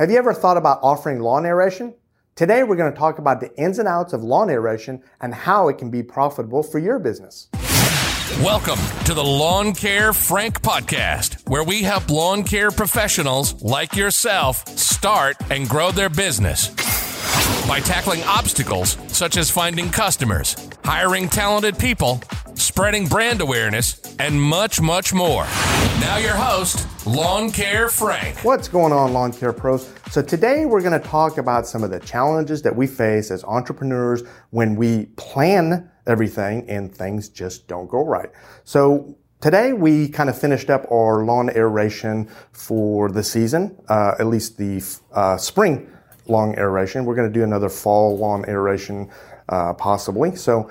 Have you ever thought about offering lawn aeration? Today we're going to talk about the ins and outs of lawn aeration and how it can be profitable for your business. Welcome to the Lawn Care Frank podcast, where we help lawn care professionals like yourself start and grow their business by tackling obstacles such as finding customers, hiring talented people, spreading brand awareness, and much, much more. Now, your host, Lawn Care Frank. What's going on, lawn care pros? So, today we're going to talk about some of the challenges that we face as entrepreneurs when we plan everything and things just don't go right. So, Today we kind of finished up our lawn aeration for the season, uh, at least the uh, spring lawn aeration. We're going to do another fall lawn aeration uh, possibly. So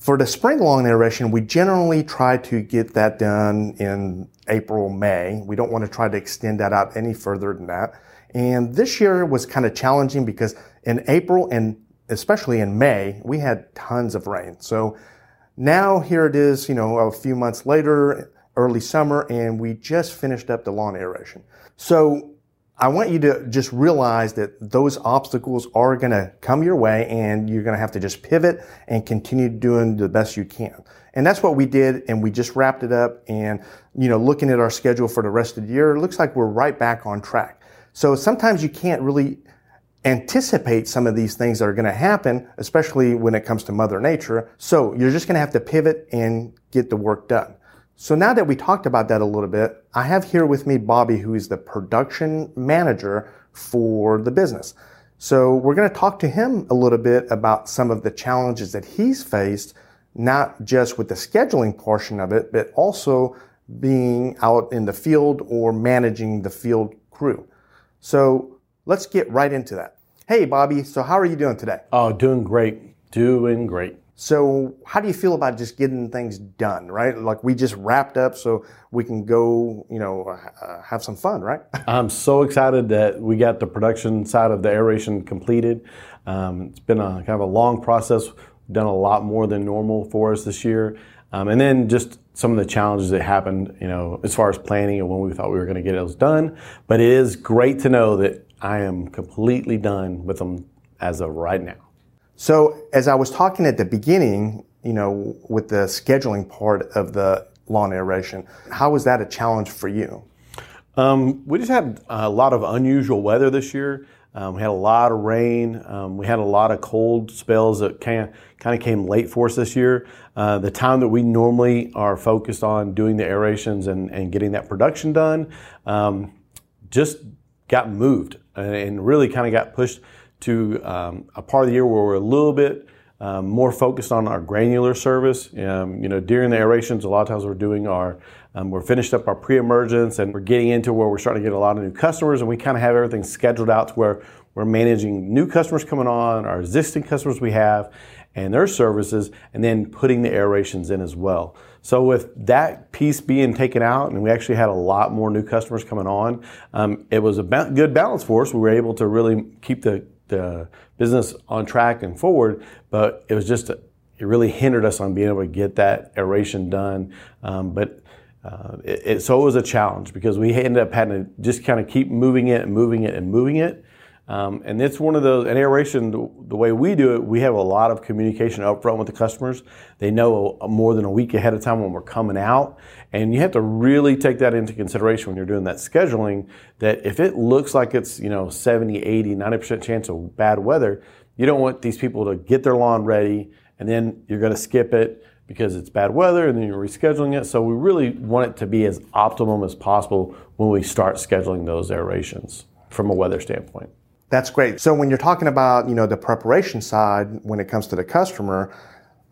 for the spring lawn aeration, we generally try to get that done in April, May. We don't want to try to extend that out any further than that. And this year was kind of challenging because in April and especially in May, we had tons of rain. So now here it is, you know, a few months later, early summer, and we just finished up the lawn aeration. So I want you to just realize that those obstacles are going to come your way and you're going to have to just pivot and continue doing the best you can. And that's what we did. And we just wrapped it up and, you know, looking at our schedule for the rest of the year, it looks like we're right back on track. So sometimes you can't really anticipate some of these things that are going to happen, especially when it comes to Mother Nature. So you're just going to have to pivot and get the work done. So now that we talked about that a little bit, I have here with me Bobby, who is the production manager for the business. So we're going to talk to him a little bit about some of the challenges that he's faced, not just with the scheduling portion of it, but also being out in the field or managing the field crew. So let's get right into that. Hey, Bobby. So how are you doing today? Oh, doing great. Doing great. So how do you feel about just getting things done, right? Like we just wrapped up so we can go, you know, uh, have some fun, right? I'm so excited that we got the production side of the aeration completed. Um, it's been a kind of a long process. Done a lot more than normal for us this year. Um, and then just some of the challenges that happened, you know, as far as planning and when we thought we were going to get those done. But it is great to know that I am completely done with them as of right now. So as I was talking at the beginning, you know, with the scheduling part of the lawn aeration, how was that a challenge for you? Um, we just had a lot of unusual weather this year. Um, we had a lot of rain. Um, we had a lot of cold spells that kind of, came late for us this year. Uh, the time that we normally are focused on doing the aerations and, and getting that production done um, just got moved and really kind of got pushed to um, a part of the year where we're a little bit um, more focused on our granular service. Um, you know, during the aerations, a lot of times we're doing our, um, we're finished up our pre-emergence and we're getting into where we're starting to get a lot of new customers and we kind of have everything scheduled out to where we're managing new customers coming on, our existing customers we have, and their services, and then putting the aerations in as well. So with that piece being taken out, and we actually had a lot more new customers coming on, um, it was a ba- good balance for us. We were able to really keep the the business on track and forward, but it was just, it really hindered us on being able to get that aeration done. Um, but uh, it, it, so it was a challenge because we ended up having to just kind of keep moving it and moving it and moving it. Um, and it's one of those, an aeration, the, the, way we do it, we have a lot of communication up front with the customers. They know more than a week ahead of time when we're coming out. And you have to really take that into consideration when you're doing that scheduling, that if it looks like it's, you know, 70, 80, 90% chance of bad weather, you don't want these people to get their lawn ready and then you're going to skip it because it's bad weather and then you're rescheduling it. So we really want it to be as optimum as possible when we start scheduling those aerations from a weather standpoint. That's great. So when you're talking about, you know, the preparation side, when it comes to the customer,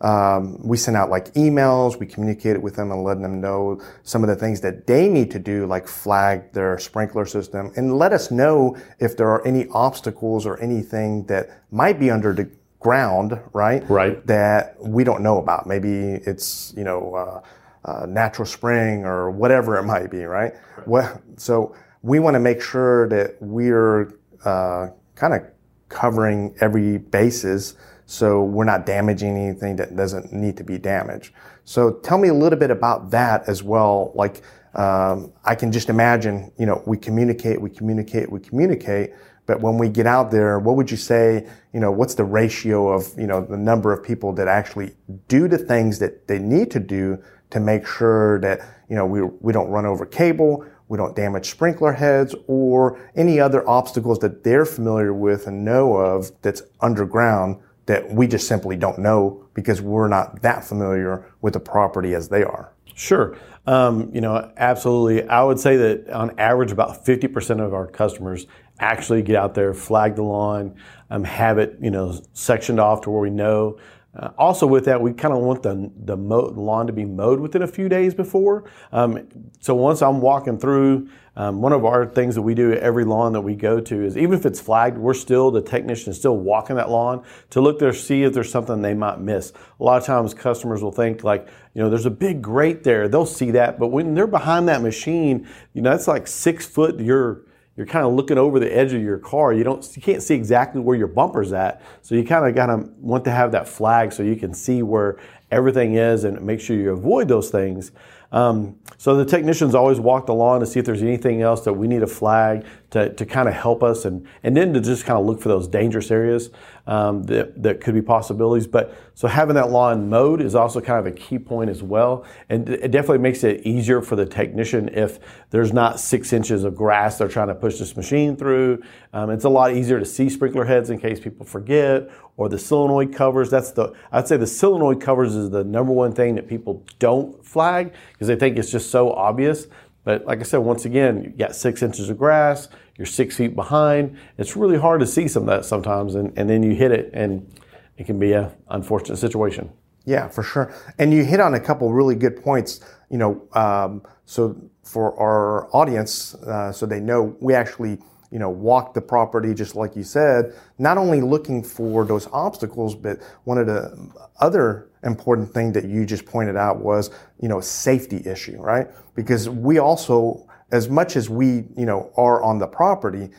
um, we send out like emails, we communicate with them and letting them know some of the things that they need to do, like flag their sprinkler system and let us know if there are any obstacles or anything that might be under the ground, right? Right. That we don't know about. Maybe it's, you know, uh, uh, natural spring or whatever it might be, right? right. Well, so we want to make sure that we're uh, kind of covering every basis so we're not damaging anything that doesn't need to be damaged. So tell me a little bit about that as well. Like, um, I can just imagine, you know, we communicate, we communicate, we communicate. But when we get out there, what would you say, you know, what's the ratio of, you know, the number of people that actually do the things that they need to do to make sure that, you know, we, we don't run over cable, we don't damage sprinkler heads or any other obstacles that they're familiar with and know of that's underground that we just simply don't know because we're not that familiar with the property as they are. Sure. Um, you know, absolutely. I would say that on average, about 50% of our customers actually get out there, flag the lawn, um, have it, you know, sectioned off to where we know uh, also, with that, we kind of want the the mow, lawn to be mowed within a few days before. Um, so once I'm walking through, um, one of our things that we do at every lawn that we go to is even if it's flagged, we're still the technician is still walking that lawn to look there, see if there's something they might miss. A lot of times, customers will think like, you know, there's a big grate there. They'll see that, but when they're behind that machine, you know, that's like six foot. You're you're kind of looking over the edge of your car. You don't, you can't see exactly where your bumper's at. So you kind of got to want to have that flag so you can see where everything is and make sure you avoid those things. Um, so the technicians always walk the lawn to see if there's anything else that we need a flag to, to kind of help us and, and then to just kind of look for those dangerous areas um, that, that could be possibilities. But so having that lawn mowed is also kind of a key point as well. And it definitely makes it easier for the technician if there's not six inches of grass they're trying to push this machine through. Um, it's a lot easier to see sprinkler heads in case people forget or the solenoid covers. That's the, I'd say the solenoid covers is the number one thing that people don't flag because they think it's just so obvious. But like I said, once again, you got six inches of grass, you're six feet behind. It's really hard to see some of that sometimes, and, and then you hit it, and it can be an unfortunate situation. Yeah, for sure. And you hit on a couple really good points. You know, um, so for our audience, uh, so they know we actually you know, walk the property just like you said, not only looking for those obstacles, but one of the other important thing that you just pointed out was, you know, safety issue, right? Because we also, as much as we, you know, are on the property,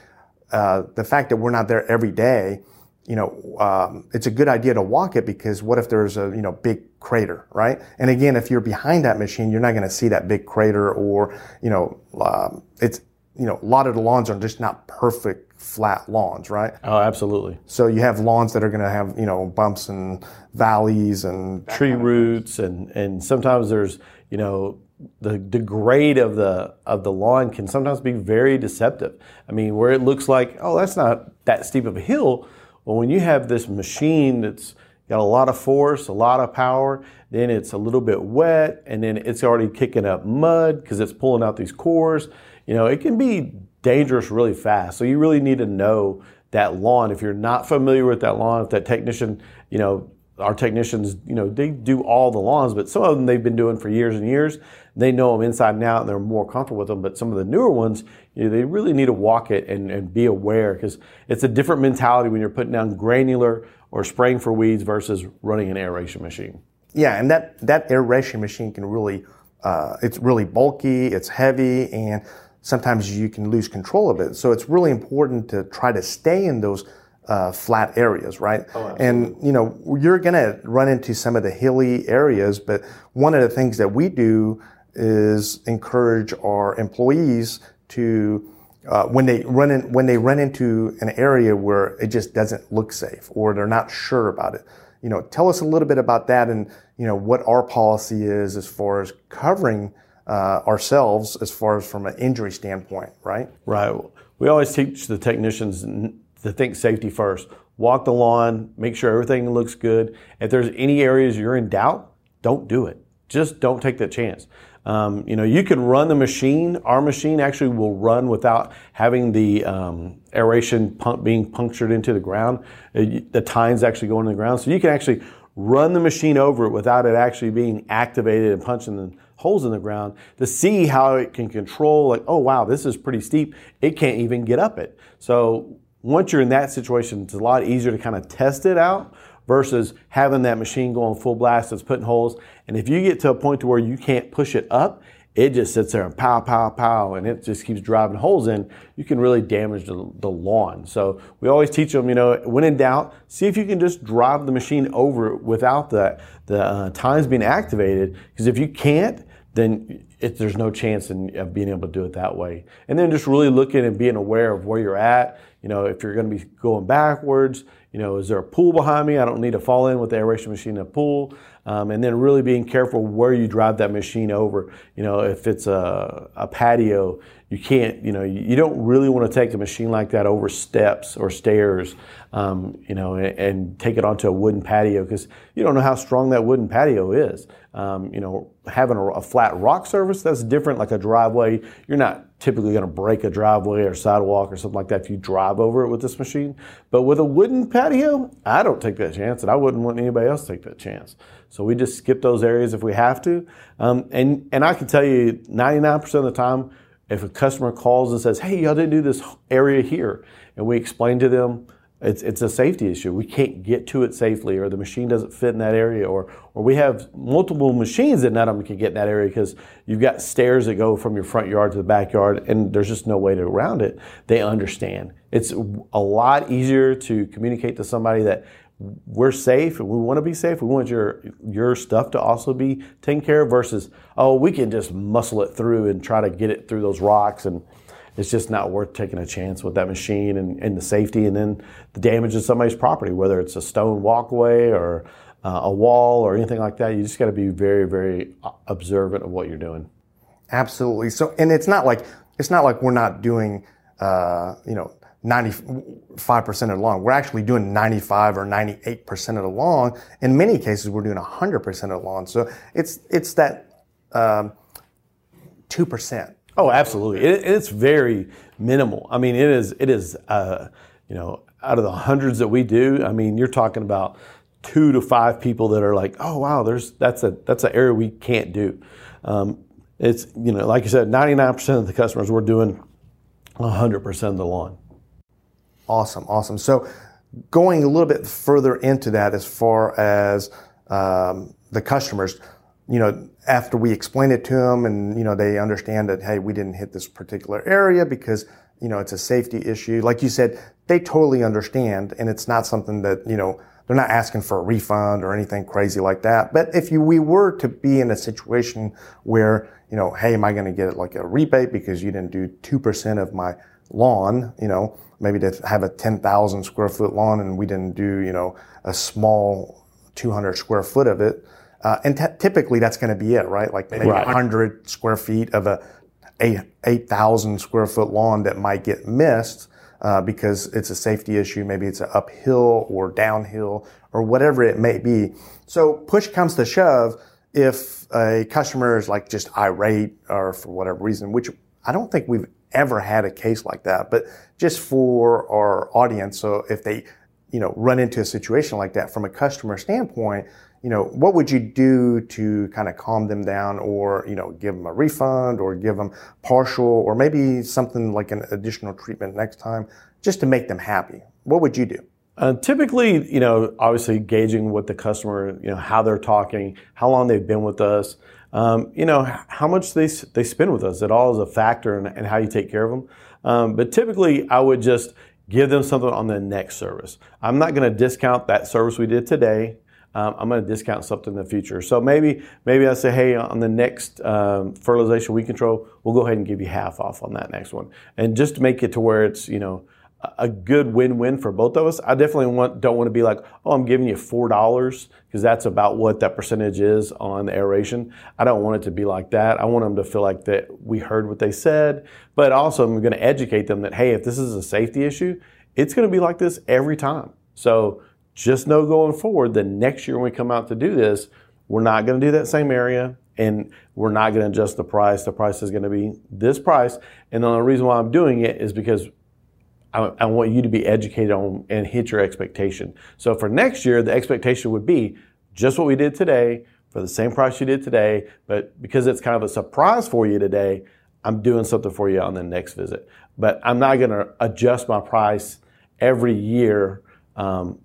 uh, the fact that we're not there every day, you know, um, it's a good idea to walk it because what if there's a, you know, big crater, right? And again, if you're behind that machine, you're not going to see that big crater or, you know, um, it's, you know, a lot of the lawns are just not perfect flat lawns, right? Oh, absolutely. So you have lawns that are going to have, you know, bumps and valleys and tree roots and and sometimes there's, you know, the, the grade of the of the lawn can sometimes be very deceptive. I mean, where it looks like, oh, that's not that steep of a hill. Well, when you have this machine that's got a lot of force, a lot of power, then it's a little bit wet, and then it's already kicking up mud because it's pulling out these cores you know, it can be dangerous really fast. So you really need to know that lawn. If you're not familiar with that lawn, if that technician, you know, our technicians, you know, they do all the lawns, but some of them they've been doing for years and years. They know them inside and out and they're more comfortable with them. But some of the newer ones, you know, they really need to walk it and, and be aware because it's a different mentality when you're putting down granular or spraying for weeds versus running an aeration machine. Yeah, and that, that aeration machine can really, uh, it's really bulky, it's heavy, and sometimes you can lose control of it. So it's really important to try to stay in those uh, flat areas, right? Oh, and you know, you're going to run into some of the hilly areas, but one of the things that we do is encourage our employees to uh, when they run in, when they run into an area where it just doesn't look safe or they're not sure about it. You know, tell us a little bit about that and you know what our policy is as far as covering uh, ourselves as far as from an injury standpoint, right? Right. We always teach the technicians to think safety first. Walk the lawn, make sure everything looks good. If there's any areas you're in doubt, don't do it. Just don't take that chance. Um, you know, you can run the machine. Our machine actually will run without having the um, aeration pump being punctured into the ground. Uh, the tines actually go into the ground, so you can actually run the machine over it without it actually being activated and punching the holes in the ground to see how it can control like oh wow this is pretty steep it can't even get up it so once you're in that situation it's a lot easier to kind of test it out versus having that machine going full blast that's putting holes and if you get to a point to where you can't push it up it just sits there and pow, pow, pow, and it just keeps driving holes in, you can really damage the, the, lawn. So we always teach them, you know, when in doubt, see if you can just drive the machine over without the, the uh, tines being activated. Because if you can't, then it, there's no chance in, of being able to do it that way. And then just really looking and being aware of where you're at. You know, if you're going to be going backwards, you know, is there a pool behind me? I don't need to fall in with the aeration machine in a pool. Um, and then really being careful where you drive that machine over. You know, if it's a, a patio, you can't, you know, you don't really want to take a machine like that over steps or stairs, um, you know, and, and, take it onto a wooden patio because you don't know how strong that wooden patio is. Um, you know, having a, a, flat rock surface, that's different, like a driveway. You're not typically going to break a driveway or sidewalk or something like that if you drive over it with this machine. But with a wooden patio, I don't take that chance, and I wouldn't want anybody else to take that chance. So we just skip those areas if we have to. Um, and, and I can tell you 99% of the time, if a customer calls and says, hey, y'all didn't do this area here, and we explain to them, it's, it's a safety issue. We can't get to it safely, or the machine doesn't fit in that area, or, or we have multiple machines that none of them can get in that area because you've got stairs that go from your front yard to the backyard, and there's just no way to around it. They understand. It's a lot easier to communicate to somebody that we're safe and we want to be safe. We want your your stuff to also be taken care of versus oh we can just muscle it through and try to get it through those rocks and it's just not worth taking a chance with that machine and, and the safety and then the damage to somebody's property whether it's a stone walkway or uh, a wall or anything like that. You just got to be very very observant of what you're doing. Absolutely. So and it's not like it's not like we're not doing uh, you know 95% of the lawn. We're actually doing 95 or 98% of the lawn. In many cases, we're doing 100% of the lawn. So it's, it's that, um, 2%. Oh, absolutely. It, it's very minimal. I mean, it is, it is, uh, you know, out of the hundreds that we do, I mean, you're talking about two to five people that are like, oh, wow, there's, that's a, that's an area we can't do. Um, it's, you know, like you said, 99% of the customers we're doing 100% of the lawn. Awesome, awesome. So going a little bit further into that as far as um, the customers, you know, after we explain it to them and, you know, they understand that, hey, we didn't hit this particular area because, you know, it's a safety issue. Like you said, they totally understand and it's not something that, you know, they're not asking for a refund or anything crazy like that. But if you, we were to be in a situation where, you know, hey, am I going to get like a rebate because you didn't do 2% of my lawn, you know, maybe to have a 10,000 square foot lawn and we didn't do, you know, a small 200 square foot of it. Uh, and t- typically that's going to be it, right? Like maybe right. 100 square feet of a 8,000 square foot lawn that might get missed. Uh, because it's a safety issue. Maybe it's an uphill or downhill or whatever it may be. So push comes to shove. If a customer is like just irate or for whatever reason, which I don't think we've ever had a case like that. But just for our audience, so if they, you know, run into a situation like that from a customer standpoint, you know, what would you do to kind of calm them down or, you know, give them a refund or give them partial or maybe something like an additional treatment next time just to make them happy? What would you do? Uh, typically, you know, obviously gauging what the customer, you know, how they're talking, how long they've been with us, um, you know, how much they, they spend with us. It all is a factor in, in how you take care of them. Um, but typically, I would just give them something on the next service. I'm not going to discount that service we did today. Um, I'm going to discount something in the future. So maybe maybe I say, hey, on the next um, fertilization weed control, we'll go ahead and give you half off on that next one, and just make it to where it's you know a good win-win for both of us. I definitely want, don't want to be like, oh, I'm giving you four dollars because that's about what that percentage is on the aeration. I don't want it to be like that. I want them to feel like that we heard what they said, but also I'm going to educate them that hey, if this is a safety issue, it's going to be like this every time. So just know going forward, the next year when we come out to do this, we're not going to do that same area and we're not going to adjust the price. The price is going to be this price. And the only reason why I'm doing it is because I, I, want you to be educated on and hit your expectation. So for next year, the expectation would be just what we did today for the same price you did today, but because it's kind of a surprise for you today, I'm doing something for you on the next visit. But I'm not going to adjust my price every year um,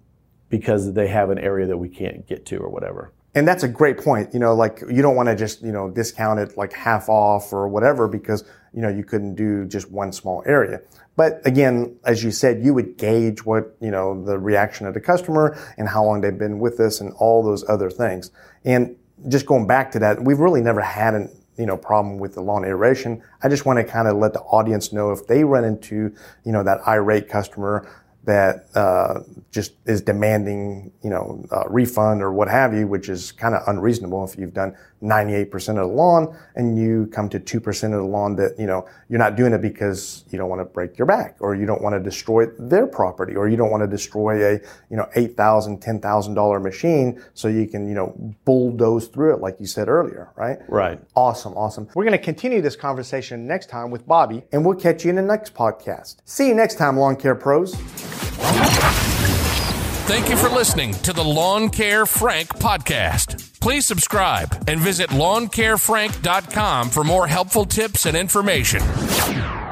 because they have an area that we can't get to or whatever. And that's a great point. You know, like you don't want to just, you know, discount it like half off or whatever because, you know, you couldn't do just one small area. But again, as you said, you would gauge what, you know, the reaction of the customer and how long they've been with us and all those other things. And just going back to that, we've really never had an, you know, problem with the lawn aeration. I just want to kind of let the audience know if they run into, you know, that irate customer that uh, just is demanding, you know, a refund or what have you, which is kind of unreasonable if you've done 98% of the lawn and you come to 2% of the lawn that, you know, you're not doing it because you don't want to break your back or you don't want to destroy their property or you don't want to destroy a, you know, $8,000, $10,000 machine so you can, you know, bulldoze through it like you said earlier, right? Right. Awesome, awesome. We're going to continue this conversation next time with Bobby and we'll catch you in the next podcast. See you next time, Lawn Care Pros. Thank you for listening to the Lawn Care Frank podcast. Please subscribe and visit lawncarefrank.com for more helpful tips and information.